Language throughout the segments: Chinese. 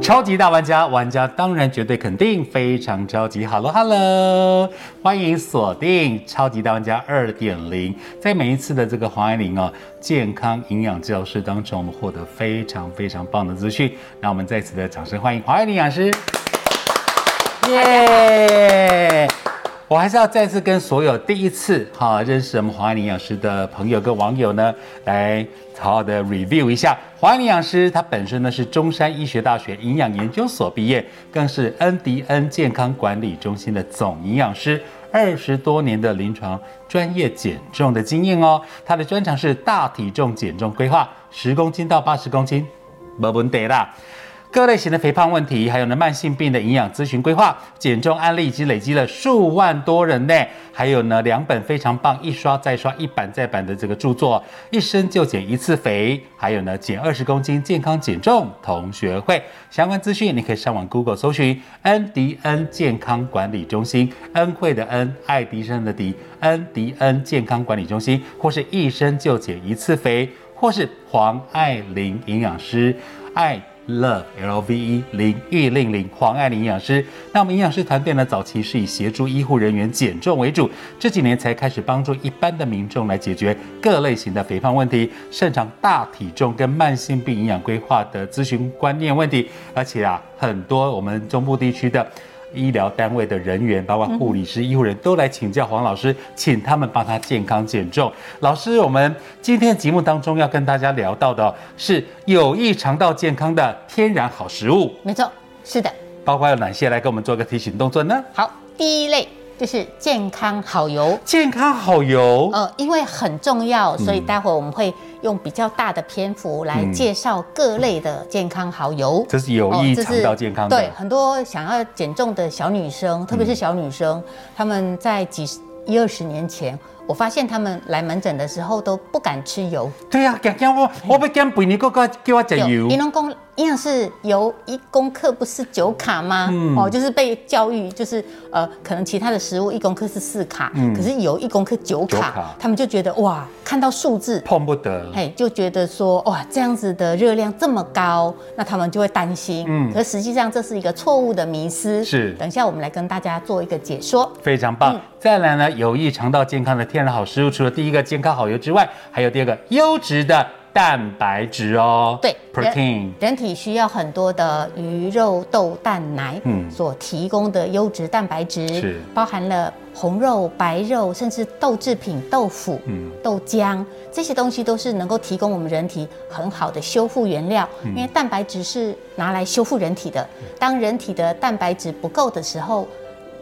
超级大玩家，玩家当然绝对肯定非常着急。Hello Hello，欢迎锁定超级大玩家二点零。在每一次的这个黄爱玲哦健康营养治疗室当中，我们获得非常非常棒的资讯。那我们再次的掌声欢迎黄爱玲营养师。耶！我还是要再次跟所有第一次哈认识我们华安营养师的朋友跟网友呢，来好好的 review 一下华安营养师。他本身呢是中山医学大学营养研究所毕业，更是恩迪恩健康管理中心的总营养师，二十多年的临床专业减重的经验哦。他的专长是大体重减重规划，十公斤到八十公斤，没问题啦。各类型的肥胖问题，还有呢慢性病的营养咨询规划，减重案例已经累积了数万多人呢。还有呢两本非常棒，一刷再刷，一版再版的这个著作，一生就减一次肥，还有呢减二十公斤健康减重同学会相关资讯，你可以上网 Google 搜寻恩迪恩健康管理中心，恩惠的恩，爱迪生的迪，恩迪恩健康管理中心，或是一生就减一次肥，或是黄爱玲营养师爱。Love L V E 零一零零黄爱玲营养师，那我们营养师团队呢，早期是以协助医护人员减重为主，这几年才开始帮助一般的民众来解决各类型的肥胖问题，擅长大体重跟慢性病营养规划的咨询观念问题，而且啊，很多我们中部地区的。医疗单位的人员，包括护理师、医护人都来请教黄老师，请他们帮他健康减重。老师，我们今天的节目当中要跟大家聊到的是有益肠道健康的天然好食物。没错，是的。包括有哪些？来给我们做个提醒动作呢？好，第一类。就是健康好油，健康好油，呃，因为很重要，所以待会儿我们会用比较大的篇幅来介绍各类的健康好油。这是有益肠道健康的。对，很多想要减重的小女生，特别是小女生，她们在几十一二十年前。我发现他们来门诊的时候都不敢吃油。对呀，我，我不减肥，你个个叫我吃油。你能讲营养是油一公克不是九卡吗？哦，就是被教育，就是呃，可能其他的食物一公克是四卡，可是油一公克九卡，他们就觉得哇，看到数字碰不得，嘿，就觉得说哇，这样子的热量这么高，那他们就会担心。嗯，可实际上这是一个错误的迷思。是，等一下我们来跟大家做一个解说。非常棒。再来呢，有益肠道健康的天然好食物，除了第一个健康好油之外，还有第二个优质的蛋白质哦。对，protein，人体需要很多的鱼肉豆蛋奶，嗯，所提供的优质蛋白质是包含了红肉、白肉，甚至豆制品、豆腐、嗯、豆浆这些东西都是能够提供我们人体很好的修复原料。因为蛋白质是拿来修复人体的，当人体的蛋白质不够的时候。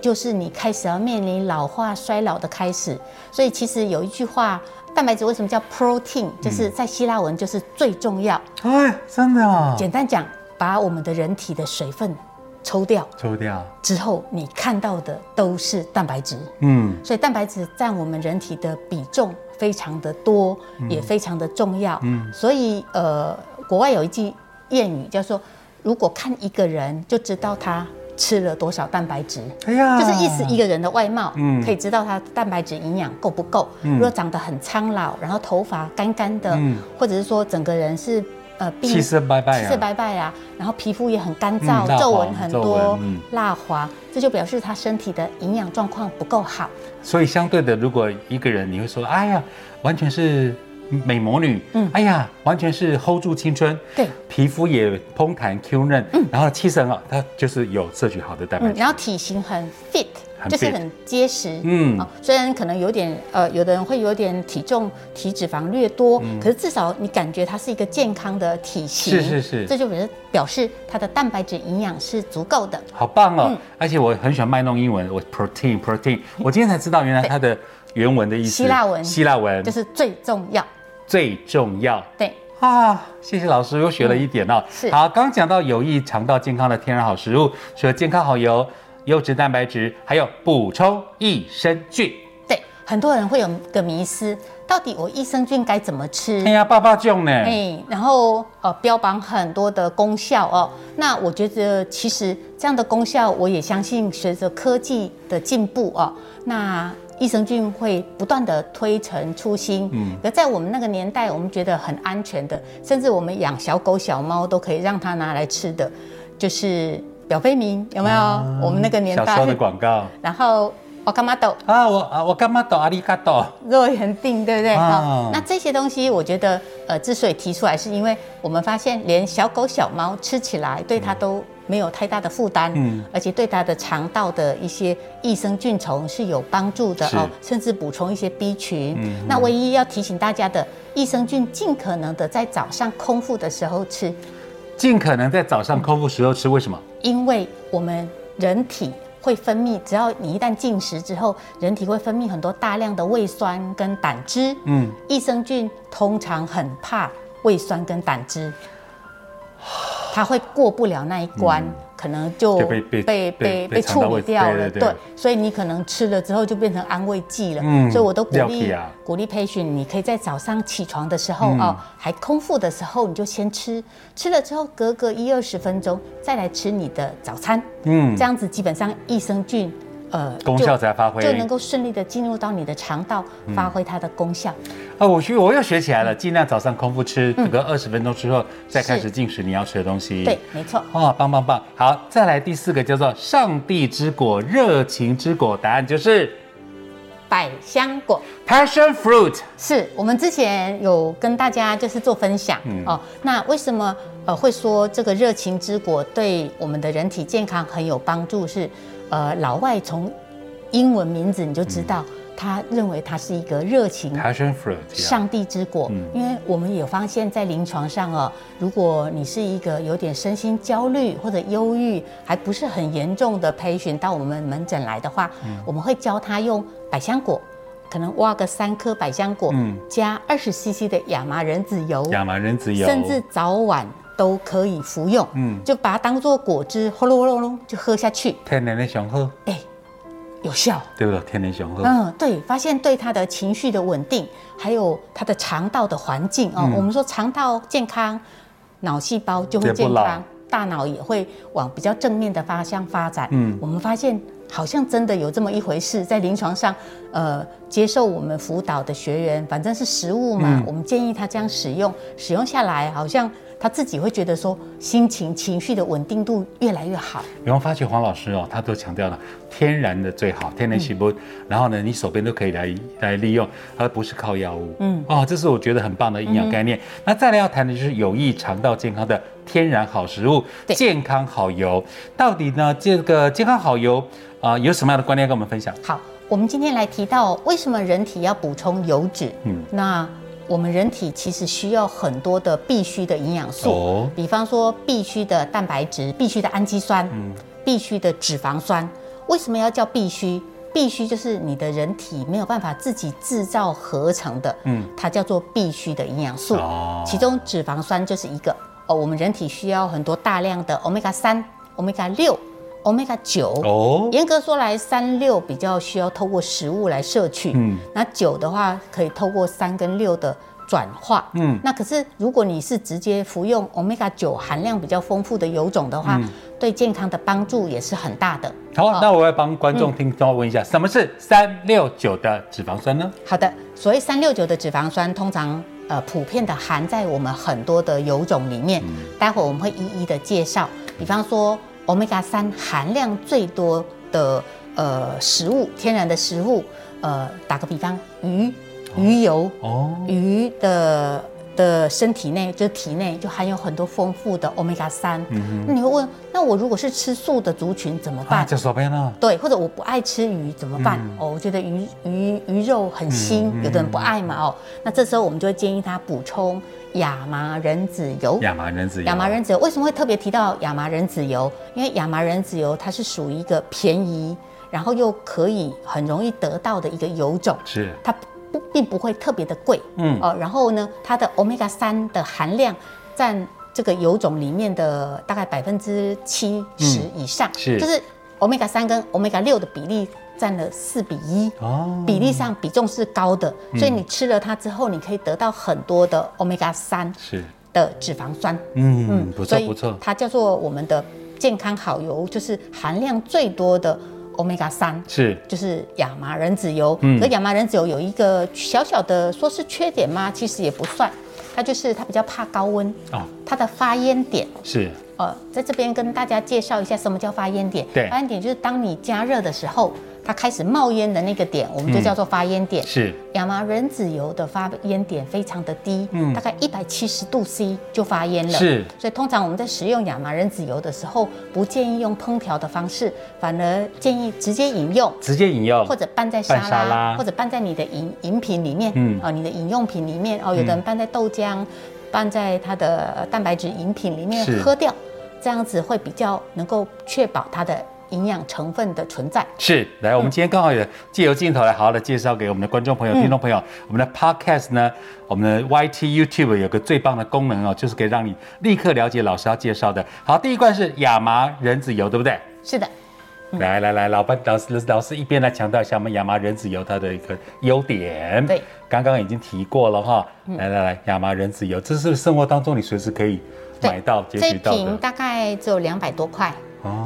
就是你开始要面临老化衰老的开始，所以其实有一句话，蛋白质为什么叫 protein？就是在希腊文就是最重要。哎，真的啊！简单讲，把我们的人体的水分抽掉，抽掉之后，你看到的都是蛋白质。嗯，所以蛋白质占我们人体的比重非常的多，也非常的重要。嗯，所以呃，国外有一句谚语叫做：如果看一个人就知道他。吃了多少蛋白质？哎呀，就是意思一个人的外貌，嗯，可以知道他蛋白质营养够不够。如果长得很苍老，然后头发干干的，嗯或者是说整个人是呃气色白白，气色白白啊，然后皮肤也很干燥，皱纹很多，蜡黄，这就表示他身体的营养状况不够好。所以相对的，如果一个人你会说，哎呀，完全是。美魔女，嗯，哎呀，完全是 hold 住青春，对，皮肤也蓬弹 Q 嫩，嗯，然后气色很好，它就是有摄取好的蛋白质，然后体型很 fit，就是很结实，嗯，虽然可能有点，呃，有的人会有点体重体脂肪略多，可是至少你感觉它是一个健康的体型，是是是，这就表示表示它的蛋白质营养是足够的，好棒哦，而且我很喜欢卖弄英文，我 protein protein，我今天才知道原来它的原文的意思，希腊文，希腊文。就是最重要。最重要对啊，谢谢老师又学了一点哦。是好，刚讲到有益肠道健康的天然好食物，除了健康好油、优质蛋白质，还有补充益生菌。对，很多人会有个迷思。到底我益生菌该怎么吃？哎呀，爸爸囧呢？哎，然后呃，标榜很多的功效哦。那我觉得其实这样的功效，我也相信随着科技的进步哦，那益生菌会不断的推陈出新。嗯，而在我们那个年代，我们觉得很安全的，甚至我们养小狗小猫都可以让它拿来吃的，就是表飞明有没有？我们那个年代小时候的广告。然后。我干嘛抖啊？我啊，我干嘛抖？阿里嘎多，肉圆定，对不对？好，那这些东西，我觉得，呃，之所以提出来，是因为我们发现，连小狗、小猫吃起来，对它都没有太大的负担，嗯，而且对他的肠道的一些益生菌虫是有帮助的哦，甚至补充一些 B 群。嗯，那唯一要提醒大家的，益生菌尽可能的在早上空腹的时候吃，尽可能在早上空腹时候吃，为什么？因为我们人体。会分泌，只要你一旦进食之后，人体会分泌很多大量的胃酸跟胆汁。嗯，益生菌通常很怕胃酸跟胆汁，它会过不了那一关。可能就被被被被处理掉了，对，所以你可能吃了之后就变成安慰剂了。嗯，所以我都鼓励鼓励培训，你可以在早上起床的时候哦，还空腹的时候，你就先吃，吃了之后隔个一二十分钟再来吃你的早餐。嗯，这样子基本上益生菌。呃，功效才发挥，就能够顺利的进入到你的肠道，发挥它的功效。啊，我去我又学起来了，尽量早上空腹吃，隔个二十分钟之后再开始进食你要吃的东西。对，没错。哇，棒棒棒！好，再来第四个叫做上帝之果，热情之果，答案就是百香果，Passion Fruit。是我们之前有跟大家就是做分享哦。那为什么呃会说这个热情之果对我们的人体健康很有帮助？是呃，老外从英文名字你就知道，他认为它是一个热情上帝之果。因为我们有发现，在临床上哦，如果你是一个有点身心焦虑或者忧郁，还不是很严重的培训到我们门诊来的话，我们会教他用百香果，可能挖个三颗百香果，加二十 CC 的亚麻仁籽油，亚麻仁籽油，甚至早晚。都可以服用，嗯，就把它当做果汁，呼噜呼噜噜就喝下去。天然的雄喝，哎，有效，对不对？天然想喝，嗯，对，发现对他的情绪的稳定，还有他的肠道的环境哦。我们说肠道健康，脑细胞就会健康，大脑也会往比较正面的方向发展。嗯，我们发现好像真的有这么一回事，在临床上，呃，接受我们辅导的学员，反正是食物嘛，我们建议他这样使用，使用下来好像。他自己会觉得说，心情情绪的稳定度越来越好。有没有发觉黄老师哦，他都强调了天然的最好，天然起步，然后呢，你手边都可以来来利用，而不是靠药物。嗯，哦，这是我觉得很棒的营养概念。那再来要谈的就是有益肠道健康的天然好食物，健康好油。到底呢，这个健康好油啊，有什么样的观念跟我们分享？好，我们今天来提到为什么人体要补充油脂。嗯，那。我们人体其实需要很多的必需的营养素，比方说必须的蛋白质、必须的氨基酸、必须的脂肪酸。为什么要叫必须？必须就是你的人体没有办法自己制造合成的，嗯，它叫做必须的营养素。其中脂肪酸就是一个哦。我们人体需要很多大量的欧米伽三、欧米伽六、欧米伽九。哦，严格说来，三六比较需要透过食物来摄取，嗯，那九的话可以透过三跟六的。转化，嗯，那可是如果你是直接服用 omega 九含量比较丰富的油种的话，对健康的帮助也是很大的。好，那我要帮观众听众问一下，什么是三六九的脂肪酸呢？好的，所谓三六九的脂肪酸，通常呃普遍的含在我们很多的油种里面，待会我们会一一的介绍。比方说 omega 三含量最多的呃食物，天然的食物，呃，打个比方，鱼。鱼油哦，鱼的的身体内就是体内就含有很多丰富的欧米伽三。嗯那你会问，那我如果是吃素的族群怎么办？就说边呢？对，或者我不爱吃鱼怎么办？哦，我觉得鱼鱼鱼肉很腥，有的人不爱嘛。哦，那这时候我们就会建议他补充亚麻仁籽油。亚麻仁籽油。亚麻仁籽油为什么会特别提到亚麻仁籽油？因为亚麻仁籽油它是属于一个便宜，然后又可以很容易得到的一个油种。是。它。不，并不会特别的贵，嗯。哦，然后呢，它的 omega 三的含量占这个油种里面的大概百分之七十以上，是，就是 omega 三跟 omega 六的比例占了四比一，哦，比例上比重是高的，所以你吃了它之后，你可以得到很多的 omega 三是。的脂肪酸，嗯嗯，不错不错，它叫做我们的健康好油，就是含量最多的 omega 三是，就是亚麻仁籽油。嗯，可亚麻仁籽油有一个小小的说是缺点吗？其实也不算，它就是它比较怕高温哦，它的发烟点是。呃，在这边跟大家介绍一下什么叫发烟点。对，发烟点就是当你加热的时候，它开始冒烟的那个点，我们就叫做发烟点。是。亚麻仁籽油的发烟点非常的低，嗯，大概一百七十度 C 就发烟了。是。所以通常我们在使用亚麻仁籽油的时候，不建议用烹调的方式，反而建议直接饮用。直接饮用。或者拌在沙拉，或者拌在你的饮饮品里面，嗯，啊，你的饮用品里面，哦，有的人拌在豆浆，拌在它的蛋白质饮品里面喝掉。这样子会比较能够确保它的营养成分的存在。是，来，我们今天刚好也借由镜头来好好的介绍给我们的观众朋友、听众朋友。我们的 Podcast 呢，我们的 YT YouTube 有个最棒的功能哦，就是可以让你立刻了解老师要介绍的。好，第一罐是亚麻仁籽油，对不对？是的。来来来，老班老师老师一边来强调一下我们亚麻仁籽油它的一个优点。对，刚刚已经提过了哈。来来来，亚麻仁籽油，这是生活当中你随时可以。买到这瓶大概只有两百多块，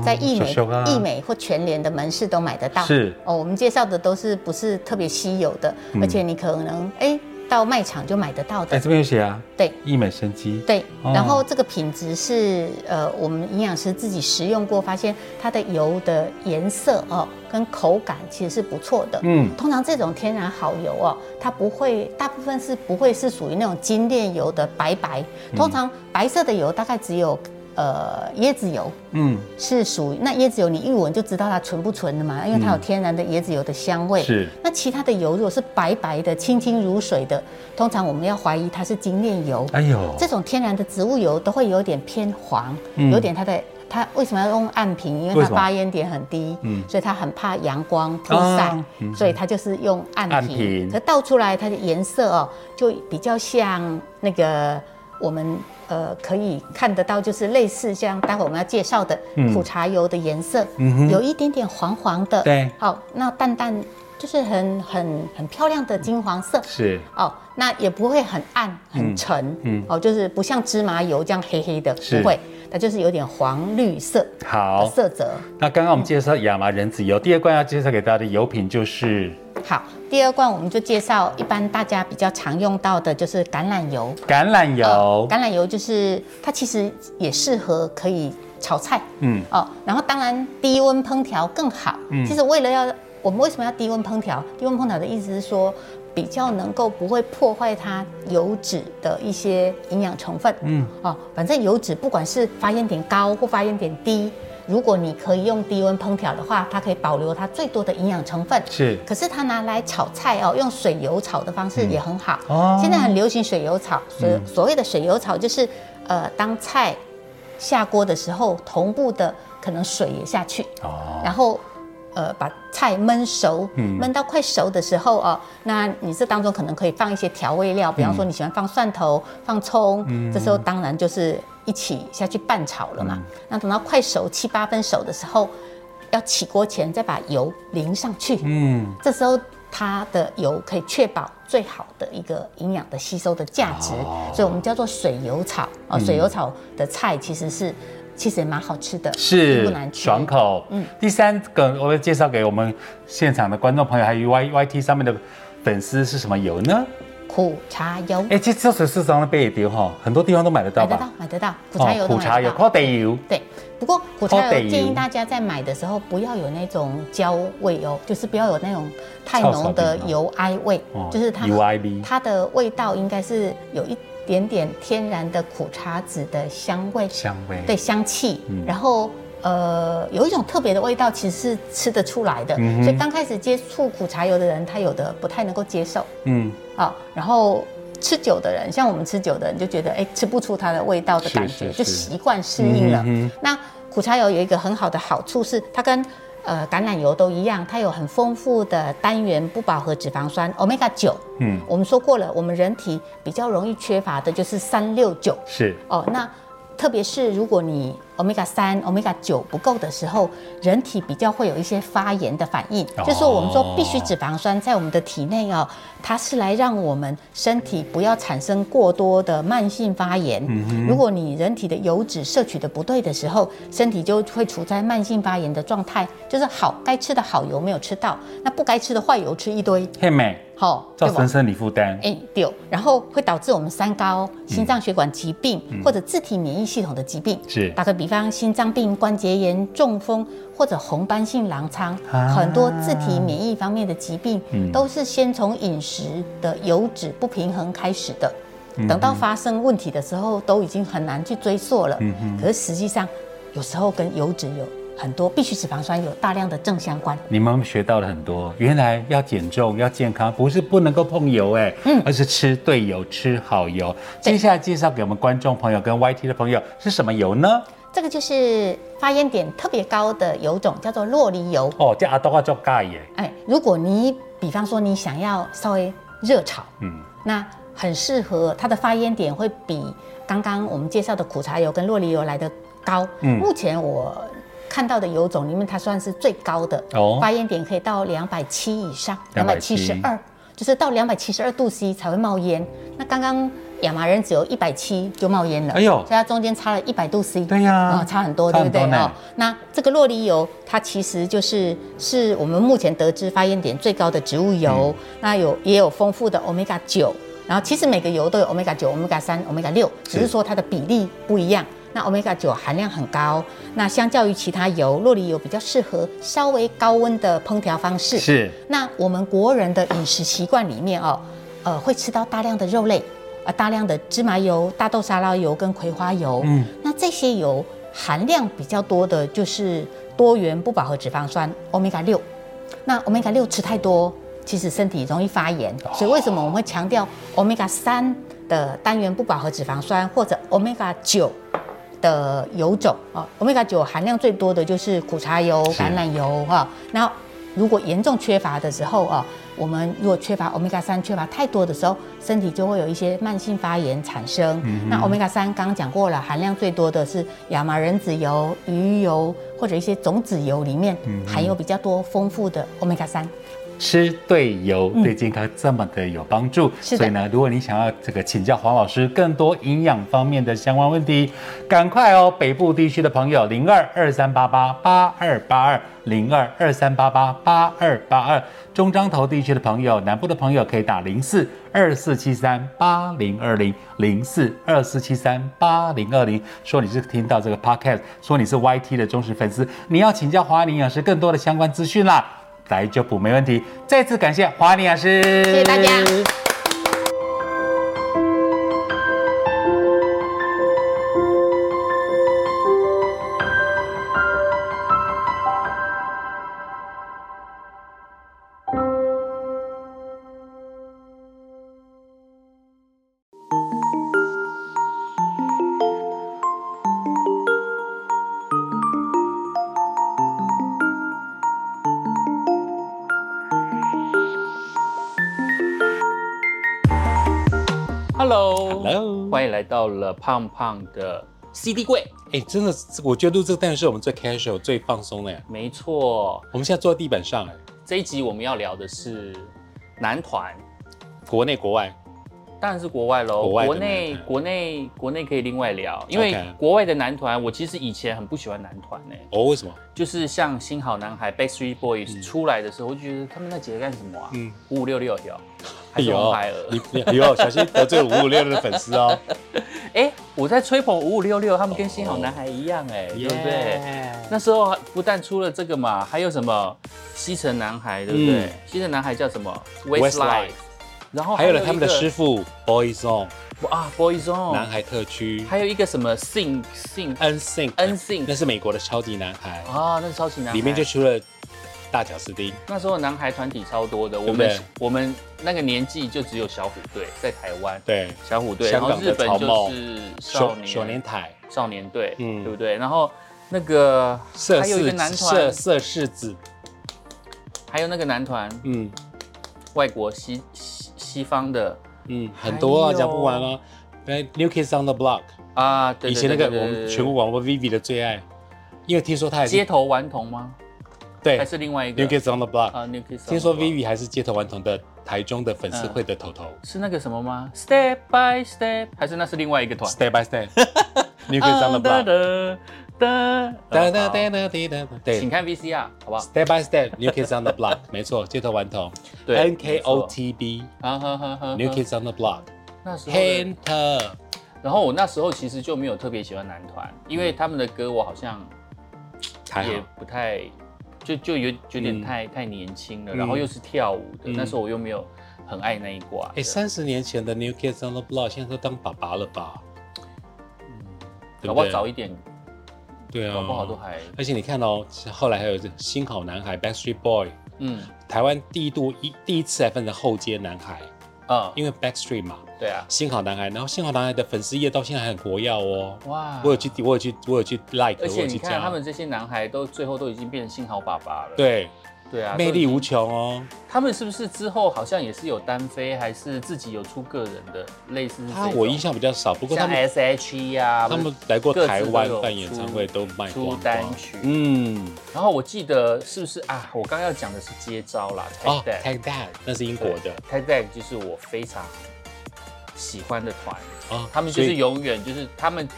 在易美、易美或全联的门市都买得到。是。哦，我们介绍的都是不是特别稀有的，而且你可能哎。到卖场就买得到的，哎，这边有写啊，对，易美生机，对，然后这个品质是呃，我们营养师自己食用过，发现它的油的颜色哦，跟口感其实是不错的，嗯，通常这种天然好油哦，它不会，大部分是不会是属于那种精炼油的白白，通常白色的油大概只有。呃，椰子油，嗯，是属于那椰子油，你一闻就知道它纯不纯的嘛，因为它有天然的椰子油的香味。是。那其他的油如果是白白的、清清如水的，通常我们要怀疑它是精炼油。哎呦，这种天然的植物油都会有点偏黄，有点它的它为什么要用暗瓶？因为它发烟点很低，嗯，所以它很怕阳光曝晒，所以它就是用暗瓶。可倒出来它的颜色哦，就比较像那个我们。呃，可以看得到，就是类似像待会我们要介绍的苦茶油的颜色，有一点点黄黄的。对，好，那淡淡就是很很很漂亮的金黄色。是哦，那也不会很暗很沉，嗯，哦，就是不像芝麻油这样黑黑的，不会，它就是有点黄绿色。好，色泽。那刚刚我们介绍亚麻仁籽油，第二罐要介绍给大家的油品就是。好，第二罐我们就介绍一般大家比较常用到的，就是橄榄油。橄榄油，橄榄油就是它其实也适合可以炒菜，嗯哦，然后当然低温烹调更好。嗯，其实为了要我们为什么要低温烹调？低温烹调的意思是说比较能够不会破坏它油脂的一些营养成分。嗯哦，反正油脂不管是发烟点高或发烟点低。如果你可以用低温烹调的话，它可以保留它最多的营养成分。是，可是它拿来炒菜哦，用水油炒的方式也很好。哦，现在很流行水油炒。所所谓的水油炒，就是呃，当菜下锅的时候，同步的可能水也下去。哦，然后呃，把菜焖熟，焖到快熟的时候哦，那你这当中可能可以放一些调味料，比方说你喜欢放蒜头、放葱，这时候当然就是。一起下去拌炒了嘛？那等到快熟七八分熟的时候，要起锅前再把油淋上去。嗯，这时候它的油可以确保最好的一个营养的吸收的价值，所以我们叫做水油炒啊。水油炒的菜其实是其实也蛮好吃的，是不难吃，爽口。嗯，第三个我会介绍给我们现场的观众朋友，还有 Y Y T 上面的粉丝是什么油呢？苦茶油，哎，这这水市场的也丢哈，很多地方都买得到吧？买得到，买得到。苦茶油，苦茶油，苦地油。对，不过苦茶油建议大家在买的时候不要有那种焦味哦，就是不要有那种太浓的油埃味，就是它它的味道应该是有一点点天然的苦茶籽的香味，香味，对，香气，然后。呃，有一种特别的味道，其实是吃得出来的。所以刚开始接触苦茶油的人，他有的不太能够接受。嗯，啊，然后吃酒的人，像我们吃酒的人，就觉得哎，吃不出它的味道的感觉，就习惯适应了。嗯那苦茶油有一个很好的好处是，它跟呃橄榄油都一样，它有很丰富的单元不饱和脂肪酸 omega 九。嗯，我们说过了，我们人体比较容易缺乏的就是三六九。是哦，那。特别是如果你 omega 三、omega 九不够的时候，人体比较会有一些发炎的反应。哦就是说，我们说必需脂肪酸在我们的体内哦，它是来让我们身体不要产生过多的慢性发炎。如果你人体的油脂摄取的不对的时候，身体就会处在慢性发炎的状态，就是好该吃的好油没有吃到，那不该吃的坏油吃一堆，嘿美，好、造成生理负担。哎，对，然后会导致我们三高、心脏血管疾病、或者自体免疫系统的疾病。是打个比方，心脏病、关节炎、中风或者红斑性狼疮，啊很多自体免疫方面的疾病，都是先从饮食的油脂不平衡开始的。等到发生问题的时候，都已经很难去追溯了。可是实际上，有时候跟油脂有很多必需脂肪酸有大量的正相关。你们学到了很多，原来要减重、要健康，不是不能够碰油哎，嗯，而是吃对油、吃好油。接下来介绍给我们观众朋友跟 YT 的朋友是什么油呢？这个就是发烟点特别高的油种，叫做洛梨油。哦，这阿多话叫钙耶，哎，如果你比方说你想要稍微热炒，嗯，那很适合它的发烟点会比刚刚我们介绍的苦茶油跟洛梨油来的高。嗯目前我看到的油种里面，它算是最高的，哦。发烟点可以到两百七以上，两百七。十二，就是到两百七十二度 C 才会冒烟。那刚刚亚麻仁只有一百七就冒烟了，哎呦。所以它中间差了一百度 C，对呀。哦差很多，差对不对？哦，那这个洛梨油，它其实就是是我们目前得知发烟点最高的植物油，那有也有丰富的 omega 九，然后其实每个油都有 omega 九、omega 三、omega 六，只是。说它的比例不一样。那 omega 九含量很高，那相较于其他油，洛梨油比较适合稍微高温的烹调方式。是那我们国人的饮食习惯里面哦，呃，会吃到大量的肉类，呃，大量的芝麻油、大豆沙拉油跟葵花油。嗯嗯，那这些油含量比较多的就是多元不饱和脂肪酸 omega 六。那 omega 六吃太多，其实身体容易发炎，所以为什么我们会强调 omega 三的单元不饱和脂肪酸或者 omega 九？的油种啊，omega 九含量最多的就是苦茶油、橄榄油哈。那如果严重缺乏的时候啊，我们如果缺乏 omega 三缺乏太多的时候，身体就会有一些慢性发炎产生。那 omega 三刚刚讲过了，含量最多的是亚麻仁籽油、鱼油或者一些种子油里面含有比较多丰富的 omega 三。吃对油对健康这么的有帮助，嗯所以呢，如果你想要这个请教黄老师更多营养方面的相关问题，赶快哦！北部地区的朋友零二二三八八八二八二零二二三八八八二八二，中彰投地区的朋友，南部的朋友可以打零四二四七三八零二零零四二四七三八零二零，说你是听到这个 podcast，说你是 YT 的忠实粉丝，你要请教华安营养师更多的相关资讯啦。来就补没问题。再次感谢华尼老师，谢谢大家。胖胖的 CD 柜。哎，真的是，我觉得录这个当然是我们最 casual、最放松的呀。没错，我们现在坐在地板上，哎，这一集我们要聊的是男团，国内国外，当然是国外喽。国内国内国内可以另外聊，因为国外的男团，我其实以前很不喜欢男团呢。哦，为什么？就是像新好男孩 Backstreet Boys 出来的时候，我就觉得他们那几个干什么啊？嗯五五六六有，还是红孩儿？你你哎呦，小心得罪五五六六的粉丝哦。哎，我在吹捧五五六六，他们跟新好男孩一样，哎，对不对？那时候不但出了这个嘛，还有什么西城男孩，对不对？嗯西城男孩叫什么 Westlife 然后还有了他们的师傅傅 Boyzone 啊，Boyzone，男孩特区。还有一个什么 Sing Sing N Sing N Sing，那是美国的超级男孩，啊，那是超级男孩，里面就出了大脚斯汀。那时候男孩团体超多的，我们我们那个年纪就只有小虎队在台湾，对，小虎队，然后香港的日本就是少年。少年台，少年队，嗯。对不对？然后那个色还有一个男团。色，色柿子，还有那个男团，嗯。外国西西西方的。嗯，很多啊，讲不完啊。哎，New Kids on the Block，啊，对以前那个我们全国广播 Vivi 的最爱，因为听说他也是街头顽童吗？对还是另外一个 New Kids on the Block，啊，New Kids 听说 Vivi 还是街头顽童的台中的粉丝会的头头。是那个什么吗？Step by Step，还是那是另外一个团 Step by step，New New Kids on the Block，哒哒哒哒滴哒。对，请看 VCR，好不好？Step by step，New Kids on the Block，没错，街头顽童。对，NKOTB，啊哈哈哈，New Kids on the Block。那时候，Hunter。然后我那时候其实就没有特别喜欢男团，因为他们的歌我好像也不太，就就有有点太太年轻了，然后又是跳舞的，那时候我又没有很爱那一挂。哎，三十年前的 New Kids on the Block，现在都当爸爸了吧？对搞不？早一点，对啊，搞不好都还而且你看哦，后来还有这新好男孩 Backstreet Boy，嗯。台湾第一度一第一次还分成后街男孩，啊，因为 Backstreet 嘛，对啊，新好男孩，然后新好男孩的粉丝页到现在还很活跃哦。哇。我有去，我有去，我有去 like，而且你看他们这些男孩都最后都已经变成新好爸爸了，对对啊，魅力无穷哦。他们是不是之后好像也是有单飞，还是自己有出个人的，类似他我印象比较少，不过他 S H E 呀，他们来过台湾办演唱会都卖出光光。单曲，嗯，然后我记得是不是啊？我刚刚要讲的是接招啦哦，Take That。那是英国的 Take That 就是我非常喜欢的团，哦，他们就是永远就是他们，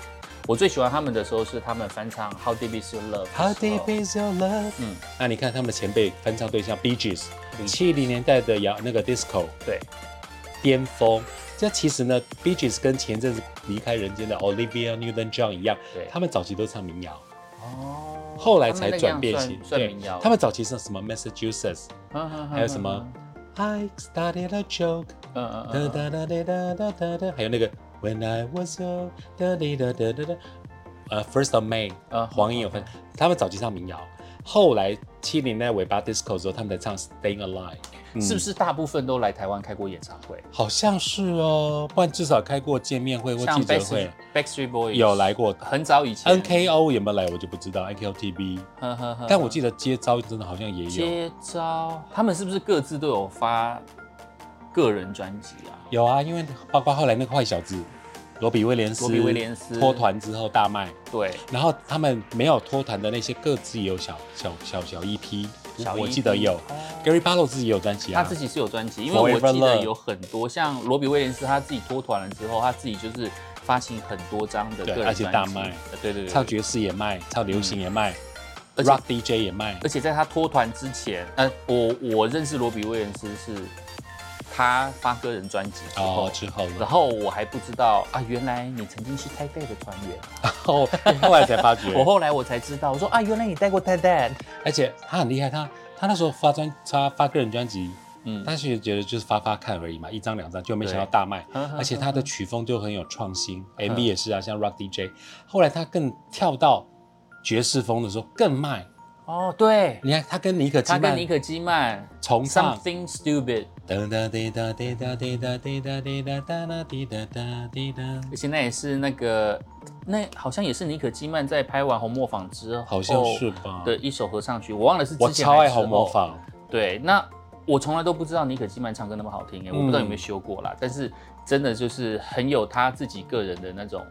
我最喜欢他们的时候是他们翻唱 How Deep Is Your Love。How Deep Is Your Love？嗯，那你看他们的前辈翻唱对象 Bee Gees，七零年代的摇那个 Disco 对，巅峰。这其实呢，Bee Gees 跟前阵子离开人间的 Olivia Newton-John 一样对，他们早期都唱民谣，哦，后来才转变型他们。那个样算算民谣，他们早期是什么？Massachusetts，们还有什么？I started a joke，哒嗯嗯嗯，还有那个 When I was young，哒滴哒哒哒哒，呃，First of May，嗯黄英有分，他们早期唱民谣，后来七零年代尾巴 disco 的时候，他们在唱 Staying Alive，嗯。是不是大部分都来台湾开过演唱会？好像是哦，不然至少开过见面会或像记者会，Backstreet Boys 有来过。很早以前。NKO 有没有来我就不知道 呵呵。但我记得接招真的好像也有，接招，他们是不是各自都有发个人专辑啊？有啊，因为包括后来那个坏小子罗比威廉斯，罗比威廉斯。脱团之后大卖，对，然后他们没有脱团的那些各自也有小小小小 EP，小我记得有。哦。Gary Barlow 自己有专辑啊，他自己是有专辑，因为我记得有很多像罗比威廉斯他自己脱团了之后，他自己就是发行很多张的个人对而且专辑大卖。呃对对对，唱爵士也卖，唱流行也卖，Rock DJ 也卖。而，且在他脱团之前，呃，我我认识罗比威廉斯是他发个人专辑之后，哦之后然了，后我还不知道啊，原来你曾经是 Tide 的团员。后 后来才发觉，我后来我才知道，我说啊，原来你带过 Tide。而且他很厉害，他他那时候发专他发个人专辑。嗯，他是觉得就是发发看而已嘛，一张两张就没想到大卖，而且他的曲风就很有创新嗯，MV 也是啊，像 Rock DJ。后来他更跳到爵士风的时候更卖，哦，对，你看他跟尼可基曼他跟尼可基曼重唱。Something Stupid，哒哒滴哒滴哒滴哒滴哒滴哒哒哒滴哒哒滴哒，而且那也是那个，那好像也是尼可基曼在拍完《红磨坊》之后，好像是吧？的一首合唱曲，我忘了是之我前超爱红磨坊，对，那我从来都不知道尼可基曼唱歌那么好听哎，我不知道有没有修过啦，但是真的就是很有他自己个人的那种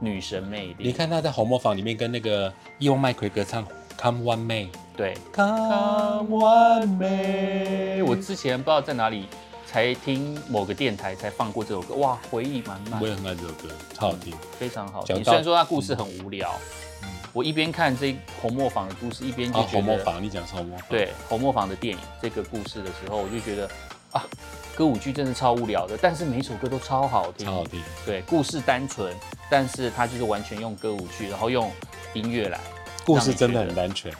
女神魅力。你看他在红磨坊里面跟那个伊万麦奎格唱《Come One May》对，，Come One May，我之前不知道在哪里才听某个电台才放过这首歌，哇，回忆满满我，也很爱这首歌，超好听。非常好听。虽然说它故事很无聊，我一边看这红磨坊的故事，一边就啊，觉得，红磨坊，你讲是红磨坊，对红磨坊的电影这个故事的时候，我就觉得啊，歌舞剧真的超无聊的，但是每一首歌都超好听，超好听。对，故事单纯，但是它就是完全用歌舞剧，然后用音乐来。故事真的很单纯，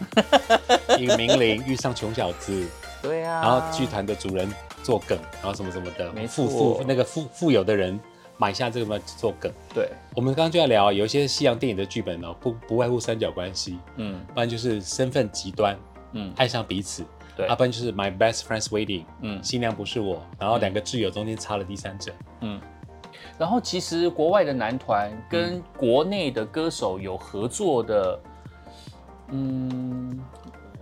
一个名伶遇上穷小子，对啊，然后剧团的主人做梗，然后什么什么的，没富富那个富富有的人买下这个嘛做梗。对，我们刚刚就在聊，有一些西洋电影的剧本哦，不不外乎三角关系，嗯。不然就是身份极端，嗯，爱上彼此，对。要不然就是 My best friend's wedding，嗯。新娘不是我，然后两个挚友中间插了第三者，嗯。然后其实国外的男团跟国内的歌手有合作的，嗯，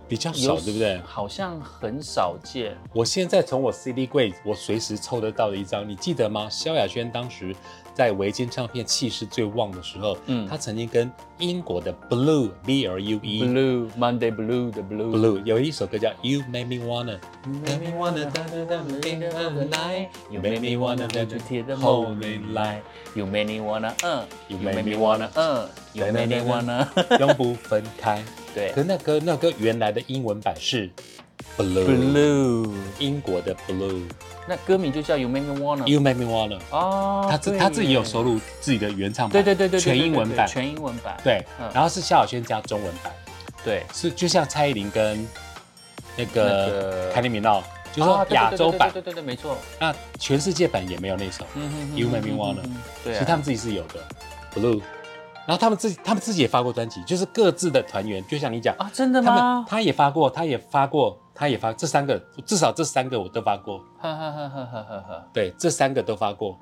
比较少，对不对？好像很少见。我现在从我 CD 柜，我随时抽得到的一张，你记得吗？萧亚轩当时在维京唱片气势最旺的时候，嗯嗯，他曾经跟英国的 Blue B L U E Blue Monday Blue 的 Blue Blue 有一首歌叫 You Make Me Wanna。Make me wanna da da da da da da da You make me wanna da da da da Hold me da You make me wanna 嗯 You You make make me me wanna 嗯 You make me wanna 永不分开。对可那歌那歌原来的英文版是 Blue，, Blue 英国的 Blue。那歌名就叫 You make me wanna You Make Me Wanna，哦他自他自己有收录自己的原唱版，对对对对对全英文版，全英文版。对嗯，然后是萧亚轩加中文版，对。是就像蔡依林跟那那个个凯莉米闹，就说亚洲版。对，对对对没错。那全世界版也没有那首 You Make 嗯 Me Wanna，嗯对啊。其实他们自己是有的，Blue。然后他们自己，他们自己也发过专辑，就是各自的团员，就像你讲，啊真的他们吗？他也发过，他也发过，他也发，这三个至少这三个我都发过，哈哈哈哈哈哈哈。对，这三个都发过，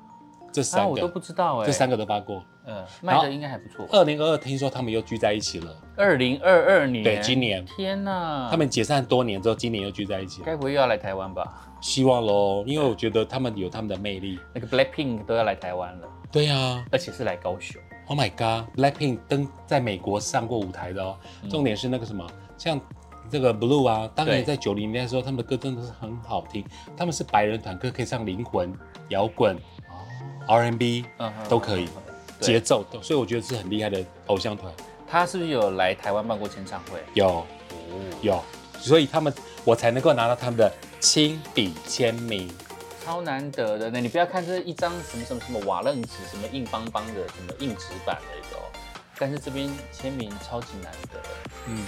这啊三我都，不知道哎这三个都发过。嗯卖的应该还不错。二零二二听说他们又聚在一起了，二零二二年。对今年。天哪。他们解散多年之后，今年又聚在一起了，该不会又要来台湾吧？希望喽，因为我觉得他们有他们的魅力。那个 Blackpink 都要来台湾了，对呀、而且是来高雄。O h my God，Blackpink 登在美国上过舞台的哦。重点是那个什么，像这个 Blue 啊，当年在九零年代的时候，他们的歌真的是很好听。他们是白人团，歌可以唱灵魂、摇滚、R&B 嗯都可以，对节奏都，所以我觉得是很厉害的偶像团。他是不是有来台湾办过签唱会？有哦，有，所以他们我才能够拿到他们的亲笔签名。超难得的呢！你不要看这一张什么什么什么瓦楞纸，什么硬邦邦的，什么硬纸板的哦，但是这边签名超级难得。嗯，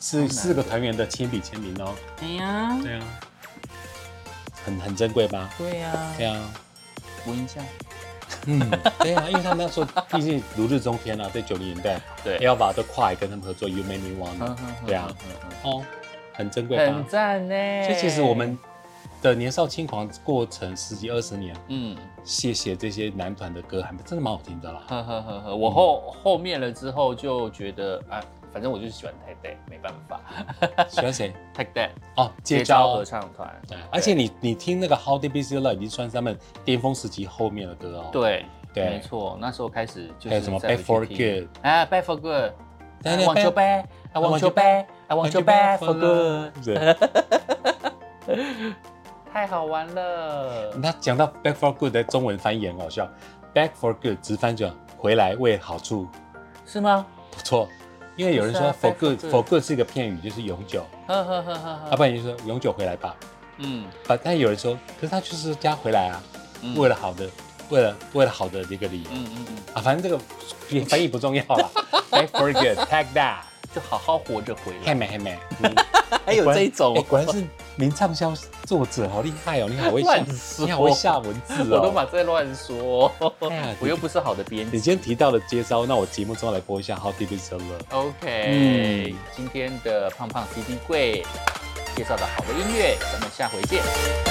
是四个团员的亲笔签名哦。哎呀，对啊，很很珍贵吧？对呀，对啊。闻一下，嗯，对啊，因为他们那时候毕竟如日中天啊，在九零年代对，，Elva 都跨跟他们合作《You Make Me Wanna 嗯》，哼对啊，很珍贵吧很？赞呢。所以其实我们的年少轻狂过程十几二十年，嗯，谢谢这些男团的歌，还真的蛮好听的啦。呵呵呵呵，我后后面了之后就觉得啊，反正我就是喜欢泰戴，没办法，喜欢谁？泰戴哦，接接招招合。唱团对，，而且你你听那个《How Deep Is Your Love》已经算是他们巅峰时期后面的歌哦。对对没错，那时候开始就是还有什么再回 Back for Good 啊，Back for Good。对 I 对 want your back- back, I want your back, I want your back for good。对，太好玩了。那讲到 Back for Good 的中文翻译很好笑，Back for Good 直翻就回来为好处，是吗？不错。因为有人说 for good for good 是一个片语，就是永久，呵呵呵呵要呵。不然你就说永久回来吧。嗯，不，但有人说，可是他就是加回来啊，嗯为了好的，为了为了好的这个理由嗯嗯嗯，啊，反正这个也翻译不重要了。Back for good，tag that，就好好活着回来。黑美黑美，嗯还有这一种哎果然是名畅销作者，好厉害哦！你好会 下你好会下文字哦 我都哦。把这乱说哎呀，我又不是好的编辑。你今天提到的接招，那我节目中来播一下《How Deep Is Your Love》。OK，嗯今天的胖胖 CD 柜介绍的好的音乐，咱们下回见。